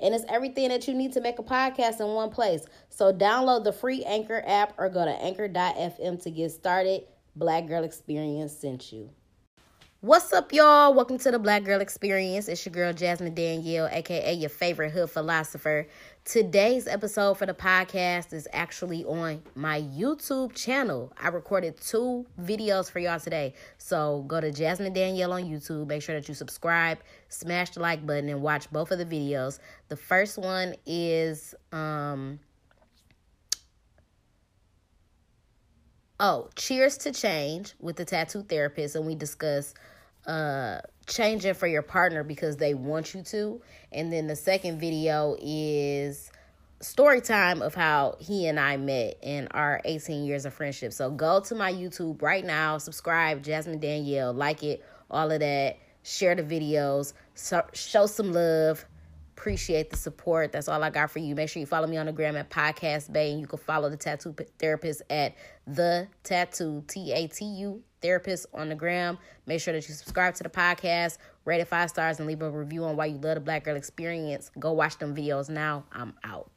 And it's everything that you need to make a podcast in one place. So download the free Anchor app or go to anchor.fm to get started. Black Girl Experience sent you. What's up, y'all? Welcome to the Black Girl Experience. It's your girl, Jasmine Danielle, aka your favorite hood philosopher. Today's episode for the podcast is actually on my YouTube channel. I recorded two videos for y'all today. So go to Jasmine Danielle on YouTube. Make sure that you subscribe, smash the like button, and watch both of the videos. The first one is um Oh, cheers to change with the tattoo therapist, and we discuss uh changing for your partner because they want you to. And then the second video is story time of how he and I met in our 18 years of friendship. So go to my YouTube right now, subscribe, Jasmine Danielle, like it, all of that, share the videos, so, show some love. Appreciate the support. That's all I got for you. Make sure you follow me on the gram at Podcast Bay, and you can follow the tattoo therapist at the tattoo T A T U therapist on the gram. Make sure that you subscribe to the podcast, rate it five stars, and leave a review on why you love the Black Girl Experience. Go watch them videos now. I'm out.